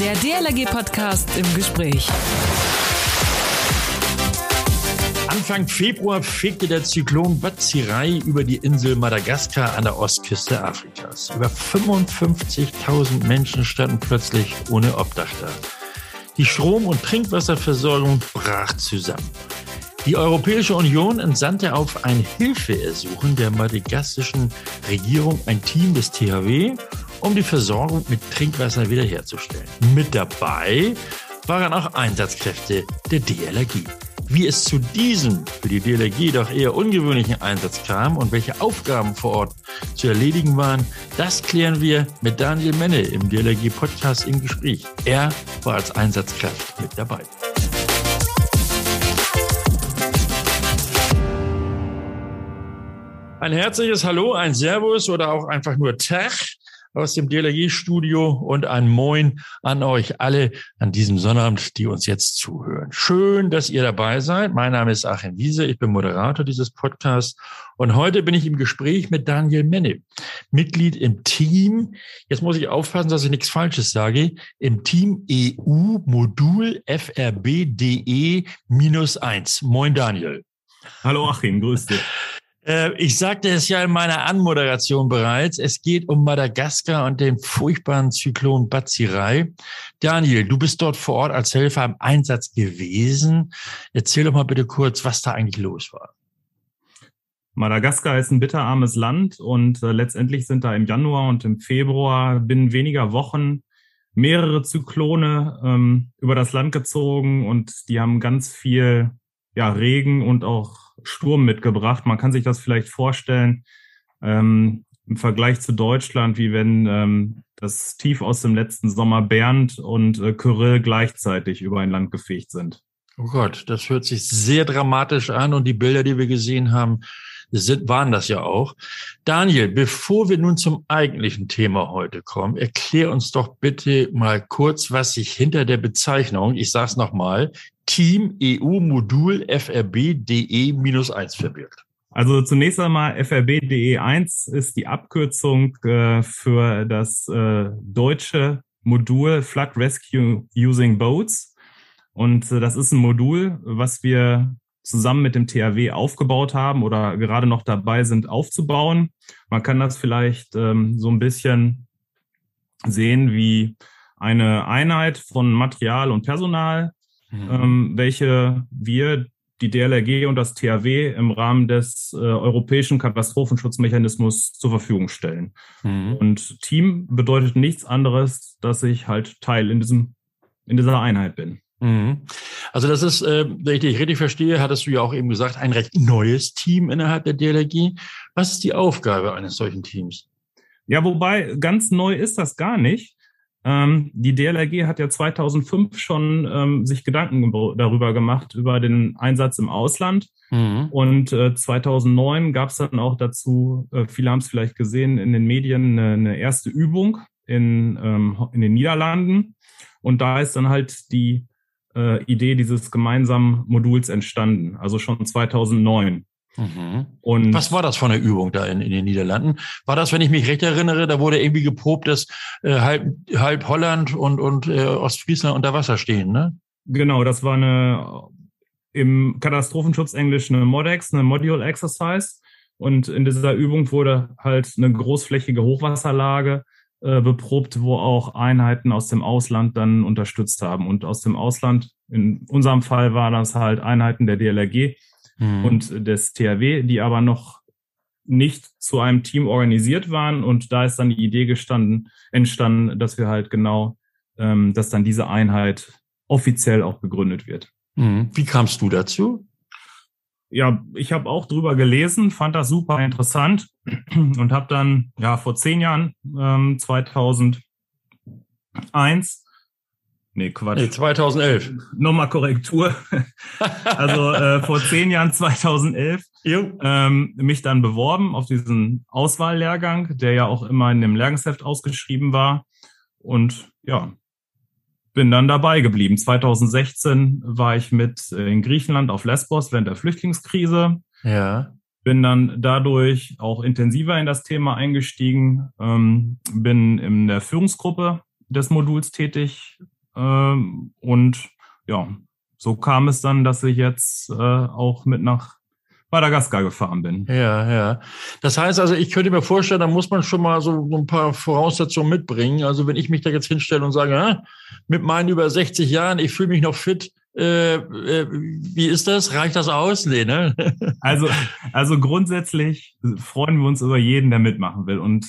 Der DLRG-Podcast im Gespräch. Anfang Februar fegte der Zyklon Batsirai über die Insel Madagaskar an der Ostküste Afrikas. Über 55.000 Menschen standen plötzlich ohne Obdach da. Die Strom- und Trinkwasserversorgung brach zusammen. Die Europäische Union entsandte auf ein Hilfeersuchen der madagassischen Regierung ein Team des THW, um die Versorgung mit Trinkwasser wiederherzustellen. Mit dabei waren auch Einsatzkräfte der DLRG. Wie es zu diesem für die DLRG doch eher ungewöhnlichen Einsatz kam und welche Aufgaben vor Ort zu erledigen waren, das klären wir mit Daniel Menne im DLRG-Podcast im Gespräch. Er war als Einsatzkraft mit dabei. Ein herzliches Hallo, ein Servus oder auch einfach nur Tag aus dem DLRG-Studio und ein Moin an euch alle an diesem Sonnabend, die uns jetzt zuhören. Schön, dass ihr dabei seid. Mein Name ist Achim Wiese, ich bin Moderator dieses Podcasts und heute bin ich im Gespräch mit Daniel Menne, Mitglied im Team, jetzt muss ich aufpassen, dass ich nichts Falsches sage, im Team EU Modul FRBDE minus eins. Moin Daniel. Hallo Achim, grüß dich. Äh, ich sagte es ja in meiner Anmoderation bereits. Es geht um Madagaskar und den furchtbaren Zyklon Batsirai. Daniel, du bist dort vor Ort als Helfer im Einsatz gewesen. Erzähl doch mal bitte kurz, was da eigentlich los war. Madagaskar ist ein bitterarmes Land und äh, letztendlich sind da im Januar und im Februar binnen weniger Wochen mehrere Zyklone ähm, über das Land gezogen und die haben ganz viel ja, Regen und auch Sturm mitgebracht. Man kann sich das vielleicht vorstellen ähm, im Vergleich zu Deutschland, wie wenn ähm, das Tief aus dem letzten Sommer Bernd und äh, Kyrill gleichzeitig über ein Land gefegt sind. Oh Gott, das hört sich sehr dramatisch an und die Bilder, die wir gesehen haben, sind, waren das ja auch. Daniel, bevor wir nun zum eigentlichen Thema heute kommen, erklär uns doch bitte mal kurz, was sich hinter der Bezeichnung, ich sage es nochmal, Team EU Modul FRB.DE-1 verbirgt. Also zunächst einmal FRB.DE1 ist die Abkürzung äh, für das äh, deutsche Modul Flood Rescue Using Boats. Und äh, das ist ein Modul, was wir zusammen mit dem THW aufgebaut haben oder gerade noch dabei sind aufzubauen. Man kann das vielleicht ähm, so ein bisschen sehen wie eine Einheit von Material und Personal, mhm. ähm, welche wir, die DLRG und das THW im Rahmen des äh, europäischen Katastrophenschutzmechanismus zur Verfügung stellen. Mhm. Und Team bedeutet nichts anderes, dass ich halt Teil in diesem in dieser Einheit bin. Mhm. Also das ist, äh, wenn ich dich richtig verstehe, hattest du ja auch eben gesagt, ein recht neues Team innerhalb der DLRG. Was ist die Aufgabe eines solchen Teams? Ja, wobei ganz neu ist das gar nicht. Ähm, die DLRG hat ja 2005 schon ähm, sich Gedanken darüber gemacht, über den Einsatz im Ausland. Mhm. Und äh, 2009 gab es dann auch dazu, äh, viele haben es vielleicht gesehen, in den Medien eine, eine erste Übung in, ähm, in den Niederlanden. Und da ist dann halt die äh, Idee dieses gemeinsamen Moduls entstanden, also schon 2009. Mhm. Und was war das von der Übung da in, in den Niederlanden? War das, wenn ich mich recht erinnere, da wurde irgendwie geprobt, dass äh, halb, halb Holland und, und äh, Ostfriesland unter Wasser stehen, ne? Genau, das war eine im Katastrophenschutz Englisch eine MODEX, eine Module Exercise. Und in dieser Übung wurde halt eine großflächige Hochwasserlage äh, beprobt, wo auch Einheiten aus dem Ausland dann unterstützt haben. Und aus dem Ausland, in unserem Fall waren das halt Einheiten der DLRG, mhm. und des THW, die aber noch nicht zu einem Team organisiert waren. Und da ist dann die Idee gestanden, entstanden, dass wir halt genau, ähm, dass dann diese Einheit offiziell auch gegründet wird. Mhm. Wie kamst du dazu? Ja, ich habe auch drüber gelesen, fand das super interessant und habe dann ja vor zehn Jahren, ähm, 2001, Nee, Quatsch. Nee, 2011. Nochmal Korrektur. also äh, vor zehn Jahren, 2011, ähm, mich dann beworben auf diesen Auswahllehrgang, der ja auch immer in dem Lehrgangsheft ausgeschrieben war. Und ja, bin dann dabei geblieben. 2016 war ich mit in Griechenland auf Lesbos während der Flüchtlingskrise. Ja. Bin dann dadurch auch intensiver in das Thema eingestiegen, ähm, bin in der Führungsgruppe des Moduls tätig, Ähm, und ja, so kam es dann, dass ich jetzt äh, auch mit nach Madagaskar gefahren bin. Ja, ja. Das heißt also, ich könnte mir vorstellen, da muss man schon mal so, ein paar Voraussetzungen mitbringen. Also wenn ich mich da jetzt hinstelle und sage, ah, mit meinen über 60 Jahren, ich fühle mich noch fit, äh, äh, wie ist das? Reicht das aus? Nee, ne? also, also grundsätzlich freuen wir uns über jeden, der mitmachen will und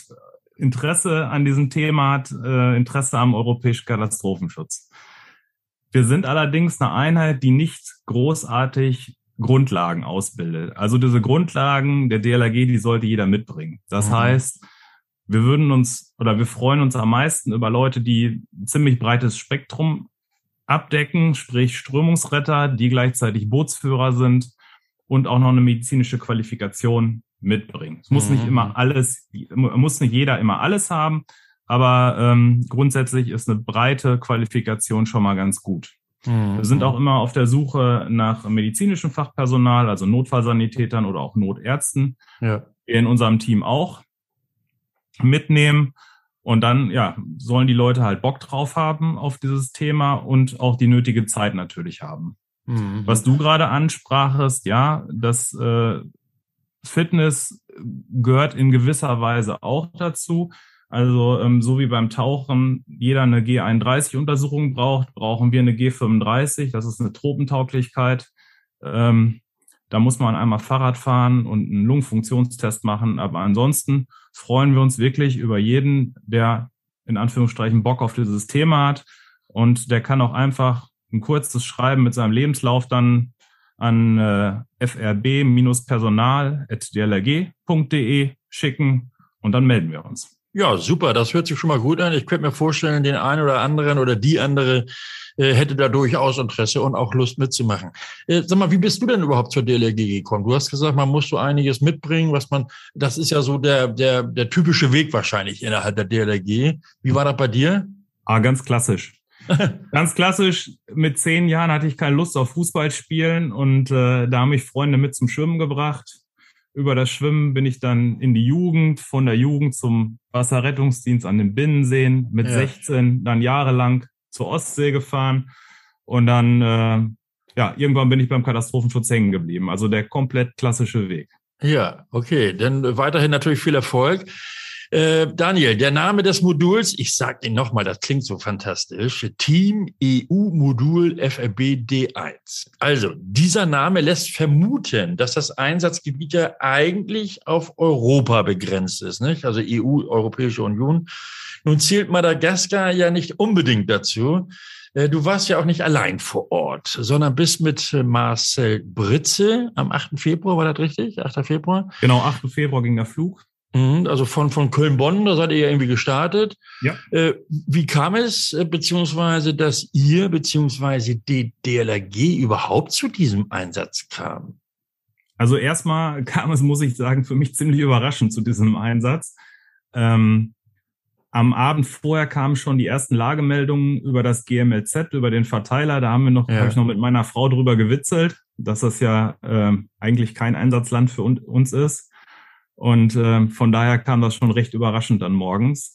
Interesse an diesem Thema hat, äh, Interesse am europäischen Katastrophenschutz. Wir sind allerdings eine Einheit, die nicht großartig Grundlagen ausbildet. Also diese Grundlagen der DLRG, die sollte jeder mitbringen. Das mhm. heißt, wir würden uns oder wir freuen uns am meisten über Leute, die ein ziemlich breites Spektrum abdecken, sprich Strömungsretter, die gleichzeitig Bootsführer sind und auch noch eine medizinische Qualifikation mitbringen. Es muss mhm. nicht immer alles, muss nicht jeder immer alles haben, aber ähm, grundsätzlich ist eine breite Qualifikation schon mal ganz gut. Mhm. Wir sind auch immer auf der Suche nach medizinischem Fachpersonal, also Notfallsanitätern oder auch Notärzten. Ja. In unserem Team auch mitnehmen. Und dann, ja, sollen die Leute halt Bock drauf haben auf dieses Thema und auch die nötige Zeit natürlich haben. Mhm. Was du gerade ansprachest, ja, das äh, Fitness gehört in gewisser Weise auch dazu. Also ähm, so wie beim Tauchen jeder eine G31-Untersuchung braucht, brauchen wir eine G35. Das ist eine Tropentauglichkeit. Ähm, da muss man einmal Fahrrad fahren und einen Lungenfunktionstest machen. Aber ansonsten freuen wir uns wirklich über jeden, der in Anführungsstrichen Bock auf dieses Thema hat. Und der kann auch einfach ein kurzes Schreiben mit seinem Lebenslauf dann an äh, frb-personal.dlrg.de schicken und dann melden wir uns. Ja, super. Das hört sich schon mal gut an. Ich könnte mir vorstellen, den einen oder anderen oder die andere äh, hätte da durchaus Interesse und auch Lust mitzumachen. Äh, sag mal, wie bist du denn überhaupt zur DLRG gekommen? Du hast gesagt, man muss so einiges mitbringen, was man, das ist ja so der, der, der typische Weg wahrscheinlich innerhalb der DLRG. Wie war das bei dir? Ah, ganz klassisch. ganz klassisch. Mit zehn Jahren hatte ich keine Lust auf Fußball spielen und äh, da haben mich Freunde mit zum Schwimmen gebracht über das Schwimmen bin ich dann in die Jugend, von der Jugend zum Wasserrettungsdienst an den Binnenseen, mit ja. 16 dann jahrelang zur Ostsee gefahren und dann, äh, ja, irgendwann bin ich beim Katastrophenschutz hängen geblieben. Also der komplett klassische Weg. Ja, okay. Dann weiterhin natürlich viel Erfolg. Äh, Daniel, der Name des Moduls, ich sage ihn nochmal, das klingt so fantastisch, Team EU-Modul FRB D1. Also, dieser Name lässt vermuten, dass das Einsatzgebiet ja eigentlich auf Europa begrenzt ist, nicht? Also EU, Europäische Union. Nun zählt Madagaskar ja nicht unbedingt dazu. Äh, du warst ja auch nicht allein vor Ort, sondern bist mit Marcel Britze am 8. Februar, war das richtig? 8. Februar? Genau, 8. Februar ging der Flug. Mhm, also von, von Köln-Bonn, da seid ihr ja irgendwie gestartet. Ja. Äh, wie kam es, äh, beziehungsweise, dass ihr, beziehungsweise die DLRG überhaupt zu diesem Einsatz kam? Also erstmal kam es, muss ich sagen, für mich ziemlich überraschend zu diesem Einsatz. Ähm, am Abend vorher kamen schon die ersten Lagemeldungen über das GMLZ, über den Verteiler. Da haben wir noch, ja. habe ich noch mit meiner Frau drüber gewitzelt, dass das ja äh, eigentlich kein Einsatzland für uns ist. Und äh, von daher kam das schon recht überraschend dann morgens.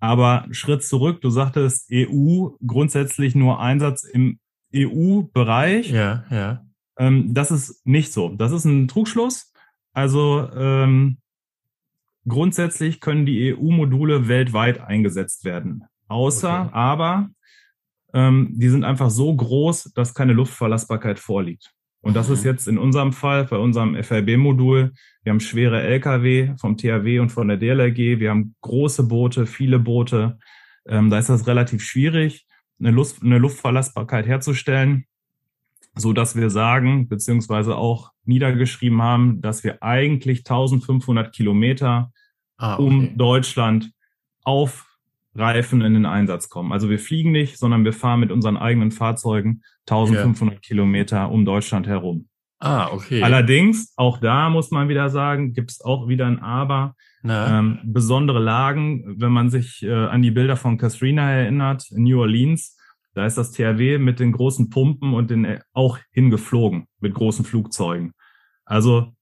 Aber Schritt zurück, du sagtest EU, grundsätzlich nur Einsatz im EU-Bereich. Ja, ja. Ähm, das ist nicht so. Das ist ein Trugschluss. Also ähm, grundsätzlich können die EU-Module weltweit eingesetzt werden. Außer, okay. aber ähm, die sind einfach so groß, dass keine Luftverlassbarkeit vorliegt. Und das ist mhm. jetzt in unserem Fall, bei unserem FRB-Modul, wir haben schwere Lkw vom THW und von der DLRG, wir haben große Boote, viele Boote. Ähm, da ist das relativ schwierig, eine, Luft, eine Luftverlassbarkeit herzustellen, so dass wir sagen, beziehungsweise auch niedergeschrieben haben, dass wir eigentlich 1500 Kilometer ah, okay. um Deutschland auf Reifen in den Einsatz kommen. Also wir fliegen nicht, sondern wir fahren mit unseren eigenen Fahrzeugen 1500 ja. Kilometer um Deutschland herum. Ah, okay. Allerdings, auch da muss man wieder sagen, gibt es auch wieder ein Aber. Ähm, besondere Lagen, wenn man sich äh, an die Bilder von Katrina erinnert, in New Orleans, da ist das THW mit den großen Pumpen und den äh, auch hingeflogen mit großen Flugzeugen. Also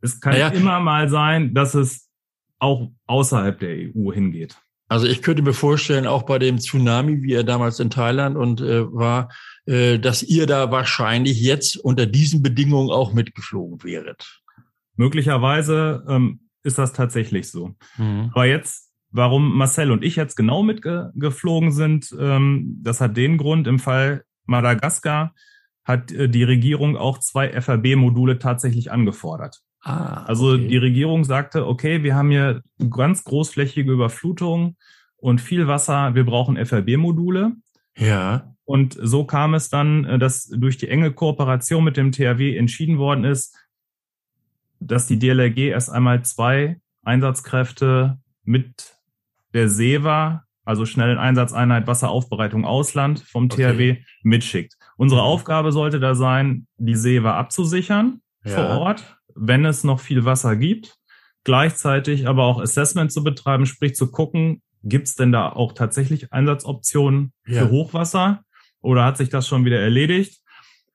es kann ja. immer mal sein, dass es auch außerhalb der EU hingeht. Also ich könnte mir vorstellen, auch bei dem Tsunami, wie er damals in Thailand und äh, war, äh, dass ihr da wahrscheinlich jetzt unter diesen Bedingungen auch mitgeflogen wäret. Möglicherweise ähm, ist das tatsächlich so. Mhm. Aber jetzt, warum Marcel und ich jetzt genau mitgeflogen sind, ähm, das hat den Grund, im Fall Madagaskar hat äh, die Regierung auch zwei FRB-Module tatsächlich angefordert. Ah, also okay. die Regierung sagte, okay, wir haben hier ganz großflächige Überflutung und viel Wasser, wir brauchen FRB-Module. Ja. Und so kam es dann, äh, dass durch die enge Kooperation mit dem THW entschieden worden ist, dass die DLRG erst einmal zwei Einsatzkräfte mit der SEWA, also schnellen Einsatzeinheit Wasseraufbereitung Ausland vom THW, okay. mitschickt. Unsere mhm. Aufgabe sollte da sein, die SEWA abzusichern ja. vor Ort wenn es noch viel Wasser gibt, gleichzeitig aber auch Assessment zu betreiben, sprich zu gucken, gibt es denn da auch tatsächlich Einsatzoptionen ja. für Hochwasser oder hat sich das schon wieder erledigt?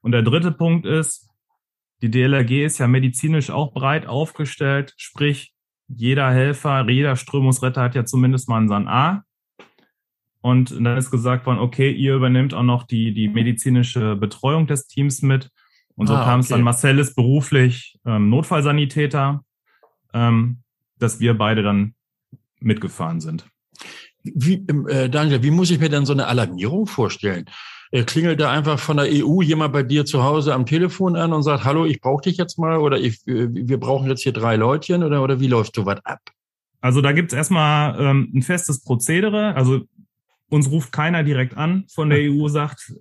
Und der dritte Punkt ist, die DLRG ist ja medizinisch auch breit aufgestellt, sprich jeder Helfer, jeder Strömungsretter hat ja zumindest mal einen San A. Und dann ist gesagt worden, okay, ihr übernimmt auch noch die, die medizinische Betreuung des Teams mit. Und so ah, kam es dann, Marcel ist beruflich ähm, Notfallsanitäter, ähm, dass wir beide dann mitgefahren sind. Wie, ähm, äh, Daniel, wie muss ich mir denn so eine Alarmierung vorstellen? Äh, klingelt da einfach von der EU jemand bei dir zu Hause am Telefon an und sagt, hallo, ich brauche dich jetzt mal oder ich, äh, wir brauchen jetzt hier drei Leutchen oder, oder wie läuft so was ab? Also da gibt's erstmal ähm, ein festes Prozedere. Also uns ruft keiner direkt an von der EU, sagt,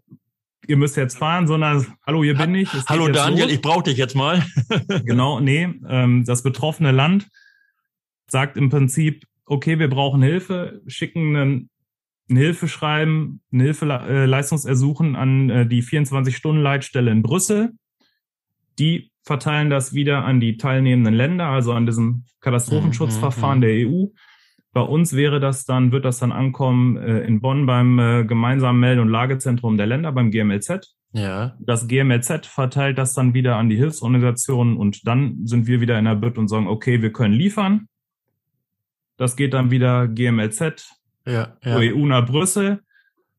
ihr müsst jetzt fahren, sondern hallo, hier bin ich. Hallo Daniel, los. ich brauche dich jetzt mal. genau, nee, ähm, das betroffene Land sagt im Prinzip, okay, wir brauchen Hilfe, schicken einen, ein Hilfeschreiben, ein Hilfeleistungsersuchen an äh, die 24-Stunden-Leitstelle in Brüssel. Die verteilen das wieder an die teilnehmenden Länder, also an diesem Katastrophenschutzverfahren mhm, mhm, der EU. Bei uns wäre das dann, wird das dann ankommen äh, in Bonn beim äh, gemeinsamen Melde- und Lagezentrum der Länder, beim GMLZ. Ja. Das GMLZ verteilt das dann wieder an die Hilfsorganisationen und dann sind wir wieder in der BIT und sagen, okay, wir können liefern. Das geht dann wieder GMLZ, ja, ja. EU nach Brüssel,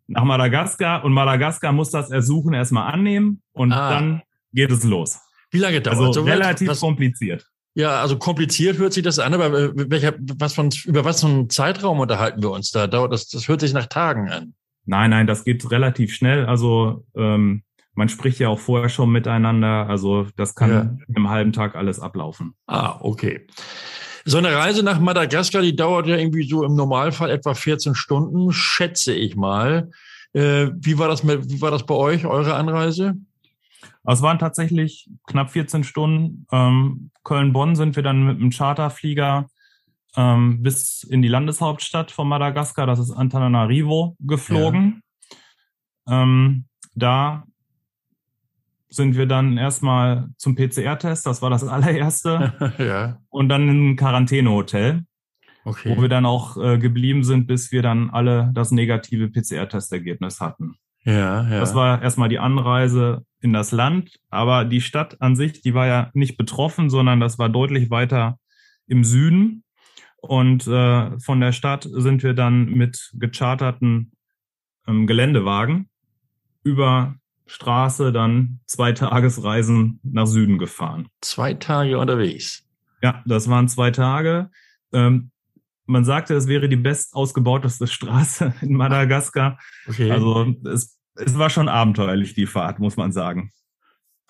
nach Madagaskar und Madagaskar muss das Ersuchen erstmal annehmen und ah. dann geht es los. Wie lange dauert also so relativ was, kompliziert. Ja, also kompliziert hört sich das an, aber äh, welcher, was von, über was für einen Zeitraum unterhalten wir uns da? Das, das hört sich nach Tagen an. Nein, nein, das geht relativ schnell. Also ähm, man spricht ja auch vorher schon miteinander. Also das kann ja. im halben Tag alles ablaufen. Ah, okay. So eine Reise nach Madagaskar, die dauert ja irgendwie so im Normalfall etwa 14 Stunden, schätze ich mal. Äh, wie war das mit, wie war das bei euch, eure Anreise? Es waren tatsächlich knapp 14 Stunden. Ähm, Köln-Bonn sind wir dann mit einem Charterflieger ähm, bis in die Landeshauptstadt von Madagaskar, das ist Antananarivo, geflogen. Ja. Ähm, da sind wir dann erstmal zum PCR-Test, das war das allererste. ja. Und dann in ein Quarantänehotel, okay. wo wir dann auch äh, geblieben sind, bis wir dann alle das negative PCR-Testergebnis hatten. Ja, ja. Das war erstmal die Anreise in das Land, aber die Stadt an sich, die war ja nicht betroffen, sondern das war deutlich weiter im Süden. Und äh, von der Stadt sind wir dann mit gecharterten ähm, Geländewagen über Straße dann zwei Tagesreisen nach Süden gefahren. Zwei Tage unterwegs. Ja, das waren zwei Tage. Ähm, man sagte, es wäre die best ausgebauteste Straße in Madagaskar. Okay. Also es es war schon abenteuerlich, die Fahrt, muss man sagen.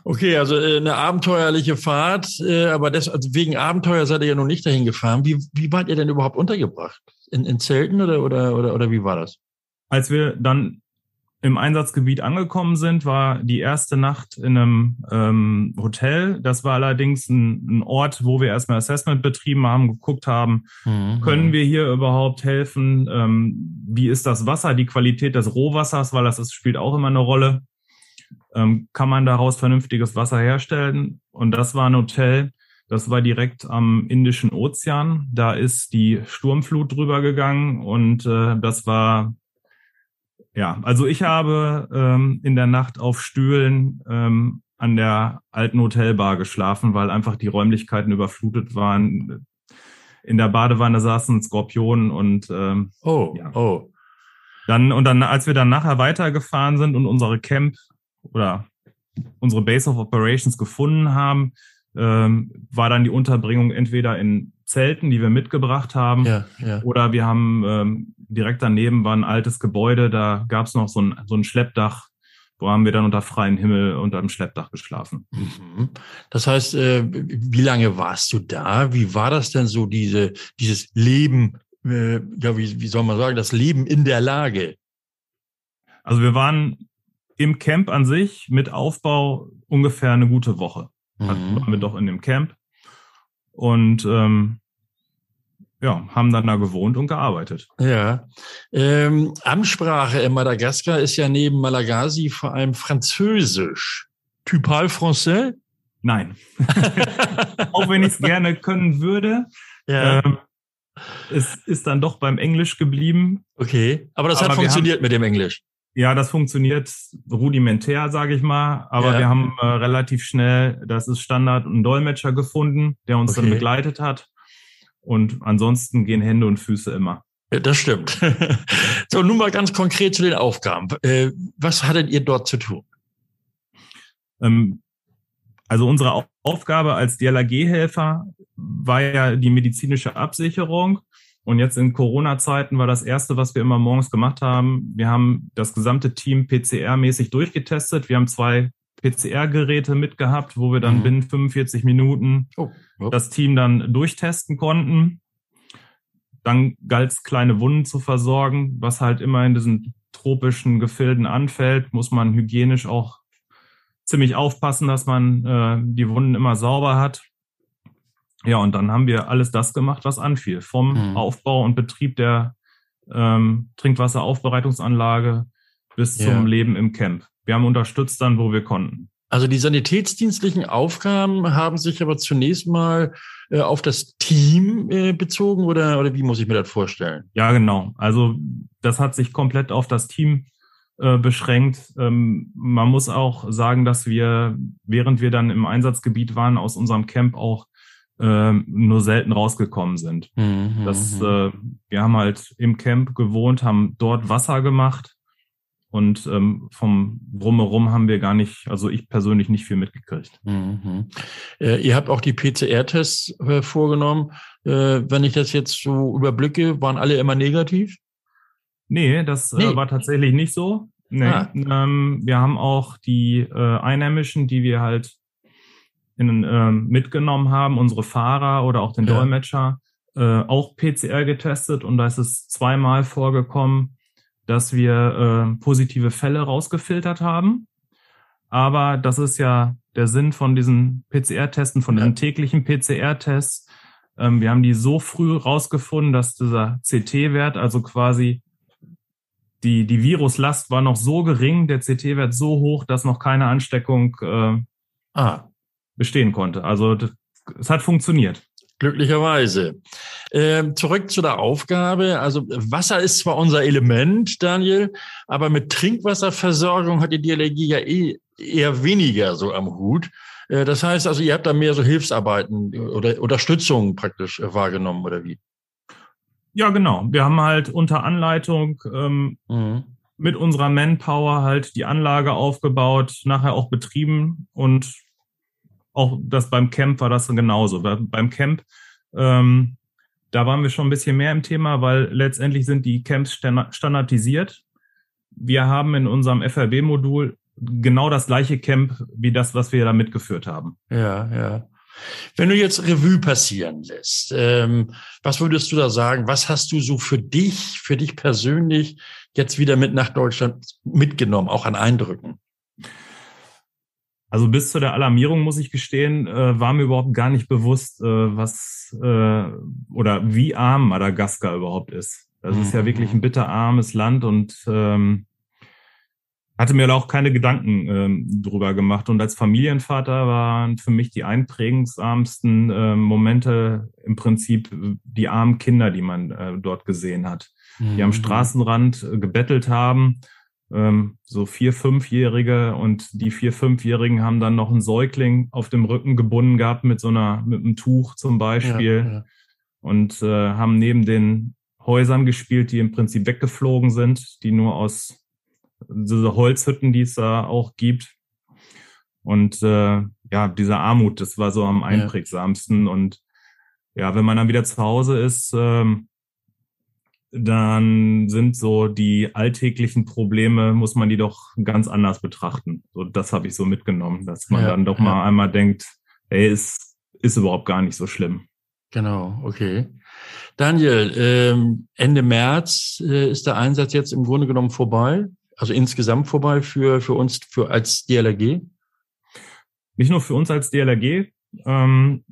Okay, also äh, eine abenteuerliche Fahrt, äh, aber das, also wegen Abenteuer seid ihr ja noch nicht dahin gefahren. Wie, wie wart ihr denn überhaupt untergebracht? In, in Zelten oder, oder, oder, oder wie war das? Als wir dann im Einsatzgebiet angekommen sind, war die erste Nacht in einem ähm, Hotel. Das war allerdings ein, ein, Ort, wo wir erstmal Assessment betrieben haben, geguckt haben, mhm. können wir hier überhaupt helfen? Ähm, wie ist das Wasser, die Qualität des Rohwassers, weil das, das spielt auch immer eine Rolle. Ähm, kann man daraus vernünftiges Wasser herstellen? Und das war ein Hotel, das war direkt am Indischen Ozean. Da ist die Sturmflut drüber gegangen und äh, das war ja, also ich habe ähm, in der Nacht auf Stühlen ähm, an der alten Hotelbar geschlafen, weil einfach die Räumlichkeiten überflutet waren. in der Badewanne saßen Skorpion und ähm, oh, ja. oh. Dann, und dann, als wir dann nachher weitergefahren sind und unsere Camp oder unsere Base of Operations gefunden haben, ähm, war dann die Unterbringung entweder in Zelten, die wir mitgebracht haben, Ja, ja. oder wir haben ähm, direkt daneben war ein altes Gebäude, da gab es noch so ein, so ein Schleppdach, wo haben wir dann unter freiem Himmel unter dem Schleppdach geschlafen. Mhm. Das heißt, äh, wie lange warst du da? Wie war das denn so, diese, dieses Leben, äh, ja, wie, wie soll man sagen, das Leben in der Lage? Also wir waren im Camp an sich mit Aufbau ungefähr eine gute Woche. Also Mhm. waren wir doch in dem Camp und ähm, ja, haben dann da gewohnt und gearbeitet. Ja. Ähm, Amtssprache in Madagaskar ist ja neben Malagasy vor allem Französisch. Tu parles français? Nein, auch wenn ich es gerne können würde, ja. ähm, es ist dann doch beim Englisch geblieben. okay. Aber das aber hat funktioniert mit dem Englisch. Ja, das funktioniert rudimentär, sage ich mal. Aber Ja. wir haben äh, relativ schnell, das ist Standard, einen Dolmetscher gefunden, der uns dann Okay. begleitet hat. Und ansonsten gehen Hände und Füße immer. Ja, das stimmt. so, nun mal ganz konkret zu den Aufgaben. Äh, was hattet ihr dort zu tun? Ähm, also unsere Au- Aufgabe als DLRG-Helfer war ja die medizinische Absicherung. Und jetzt in Corona-Zeiten war das Erste, was wir immer morgens gemacht haben, wir haben das gesamte Team PCR-mäßig durchgetestet. Wir haben zwei PCR-Geräte mitgehabt, wo wir dann Mhm. binnen 45 Minuten Oh, oh. das Team dann durchtesten konnten. Dann galt es, kleine Wunden zu versorgen, was halt immer in diesen tropischen Gefilden anfällt, muss man hygienisch auch ziemlich aufpassen, dass man äh, die Wunden immer sauber hat. Ja, und dann haben wir alles das gemacht, was anfiel. Vom Mhm. Aufbau und Betrieb der ähm, Trinkwasseraufbereitungsanlage bis Ja. zum Leben im Camp. Wir haben unterstützt dann, wo wir konnten. Also die sanitätsdienstlichen Aufgaben haben sich aber zunächst mal äh, auf das Team äh, bezogen oder, oder wie muss ich mir das vorstellen? Ja, genau. Also das hat sich komplett auf das Team äh, beschränkt. Ähm, man muss auch sagen, dass wir, während wir dann im Einsatzgebiet waren, aus unserem Camp auch ähm, nur selten rausgekommen sind. Das, äh, wir haben halt im Camp gewohnt, haben dort Wasser gemacht und ähm, vom Drumherum haben wir gar nicht, also ich persönlich nicht viel mitgekriegt. Mhm. Äh, ihr habt auch die PCR-Tests äh, vorgenommen. Äh, wenn ich das jetzt so überblicke, waren alle immer negativ? Nee, das Nee. Äh, war tatsächlich nicht so. Nee. Ah. Ähm, wir haben auch die äh, Einheimischen, die wir halt in, ähm, mitgenommen haben, unsere Fahrer oder auch den Ja. Dolmetscher, äh, auch PCR getestet und da ist es zweimal vorgekommen, dass wir äh, positive Fälle rausgefiltert haben. Aber das ist ja der Sinn von diesen PCR-Testen, von Ja. den täglichen PCR-Tests. Ähm, wir haben die so früh rausgefunden, dass dieser CT-Wert, also quasi die, die Viruslast war noch so gering, der CT-Wert so hoch, dass noch keine Ansteckung äh, Ah, bestehen konnte. Also es hat funktioniert. Glücklicherweise. Ähm, zurück zu der Aufgabe. Also Wasser ist zwar unser Element, Daniel, aber mit Trinkwasserversorgung hat die DLRG ja eh eher weniger so am Hut. Äh, das heißt also, ihr habt da mehr so Hilfsarbeiten oder Unterstützung praktisch äh, wahrgenommen oder wie? Ja, genau. Wir haben halt unter Anleitung ähm, mit unserer Manpower halt die Anlage aufgebaut, nachher auch betrieben und auch das beim Camp war das genauso. Bei- Beim Camp, ähm, da waren wir schon ein bisschen mehr im Thema, weil letztendlich sind die Camps standardisiert. Wir haben in unserem FRB-Modul genau das gleiche Camp wie das, was wir da mitgeführt haben. Ja, ja. Wenn du jetzt Revue passieren lässt, ähm, was würdest du da sagen? Was hast du so für dich, für dich persönlich jetzt wieder mit nach Deutschland mitgenommen, auch an Eindrücken? Also bis zu der Alarmierung, muss ich gestehen, äh, war mir überhaupt gar nicht bewusst, äh, was äh, oder wie arm Madagaskar überhaupt ist. Das ist ja Mhm. wirklich ein bitterarmes Land und ähm, hatte mir da auch keine Gedanken ähm, drüber gemacht. Und als Familienvater waren für mich die einprägungsarmsten äh, Momente im Prinzip die armen Kinder, die man äh, dort gesehen hat die am Straßenrand äh, gebettelt haben, ähm, so vier, fünfjährige und die vier, fünfjährigen haben dann noch einen Säugling auf dem Rücken gebunden gehabt mit so einer, mit einem Tuch zum Beispiel. Ja, ja. und äh, haben neben den Häusern gespielt, die im Prinzip weggeflogen sind, die nur aus diese Holzhütten, die es da auch gibt. Und äh, ja, diese Armut, das war so am einprägsamsten. Ja. Und ja, wenn man dann wieder zu Hause ist, ähm, dann sind so die alltäglichen Probleme, muss man die doch ganz anders betrachten. So, das habe ich so mitgenommen, dass man ja, dann doch ja. mal einmal denkt, ey, es ist überhaupt gar nicht so schlimm. Genau, okay. Daniel, ähm, Ende März äh, ist der Einsatz jetzt im Grunde genommen vorbei, also insgesamt vorbei für, für uns für als DLRG? Nicht nur für uns als DLRG. Ähm,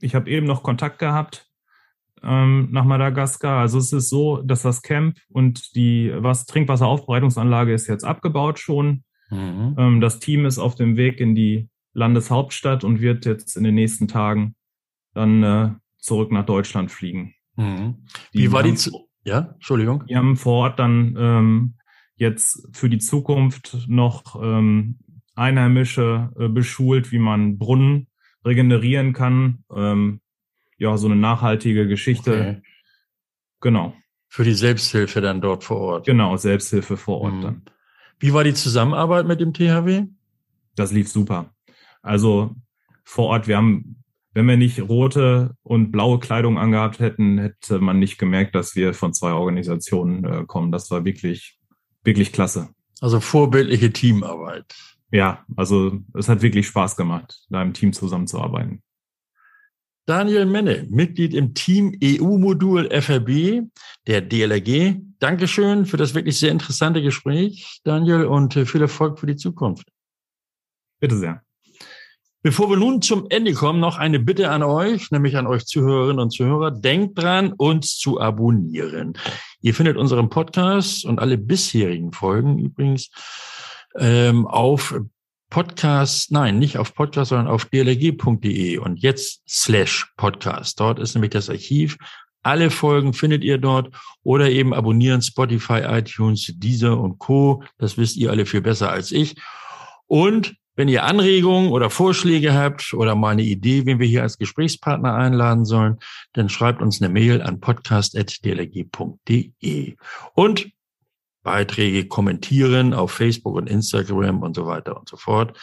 ich habe eben noch Kontakt gehabt ähm, nach Madagaskar. Also es ist so, dass das Camp und die was Trinkwasseraufbereitungsanlage ist jetzt abgebaut schon. Mhm. Ähm, das Team ist auf dem Weg in die Landeshauptstadt und wird jetzt in den nächsten Tagen dann äh, zurück nach Deutschland fliegen. Mhm. Wie war die? Zu ja, Entschuldigung. Wir haben vor Ort dann ähm, jetzt für die Zukunft noch ähm, Einheimische äh, beschult, wie man Brunnen regenerieren kann. Ähm, ja, so eine nachhaltige Geschichte. Okay. Genau. Für die Selbsthilfe dann dort vor Ort. Genau, Selbsthilfe vor Ort mhm. dann. Wie war die Zusammenarbeit mit dem THW? Das lief super. Also vor Ort, wir haben wenn wir nicht rote und blaue Kleidung angehabt hätten, hätte man nicht gemerkt, dass wir von zwei Organisationen äh, kommen. Das war wirklich, wirklich klasse. Also vorbildliche Teamarbeit. Ja, also es hat wirklich Spaß gemacht, da im Team zusammenzuarbeiten. Daniel Menne, Mitglied im Team EU-Modul FRB der DLRG. Dankeschön für das wirklich sehr interessante Gespräch, Daniel, und äh, viel Erfolg für die Zukunft. Bitte sehr. Bevor wir nun zum Ende kommen, noch eine Bitte an euch, nämlich an euch Zuhörerinnen und Zuhörer. Denkt dran, uns zu abonnieren. Ihr findet unseren Podcast und alle bisherigen Folgen übrigens ähm, auf Podcast, nein, nicht auf Podcast, sondern auf dlg.de und jetzt slash Podcast. Dort ist nämlich das Archiv. Alle Folgen findet ihr dort oder eben abonnieren Spotify, iTunes, Deezer und Co. Das wisst ihr alle viel besser als ich. Und wenn ihr Anregungen oder Vorschläge habt oder mal eine Idee, wen wir hier als Gesprächspartner einladen sollen, dann schreibt uns eine Mail an podcast.dlg.de. Und Beiträge kommentieren auf Facebook und Instagram und so weiter und so fort.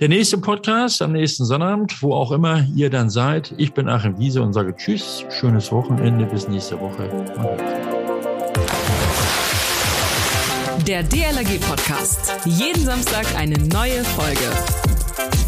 Der nächste Podcast am nächsten Sonnabend, wo auch immer ihr dann seid. Ich bin Achim Wiese und sage Tschüss, schönes Wochenende, bis nächste Woche. Der DLRG Podcast. Jeden Samstag eine neue Folge.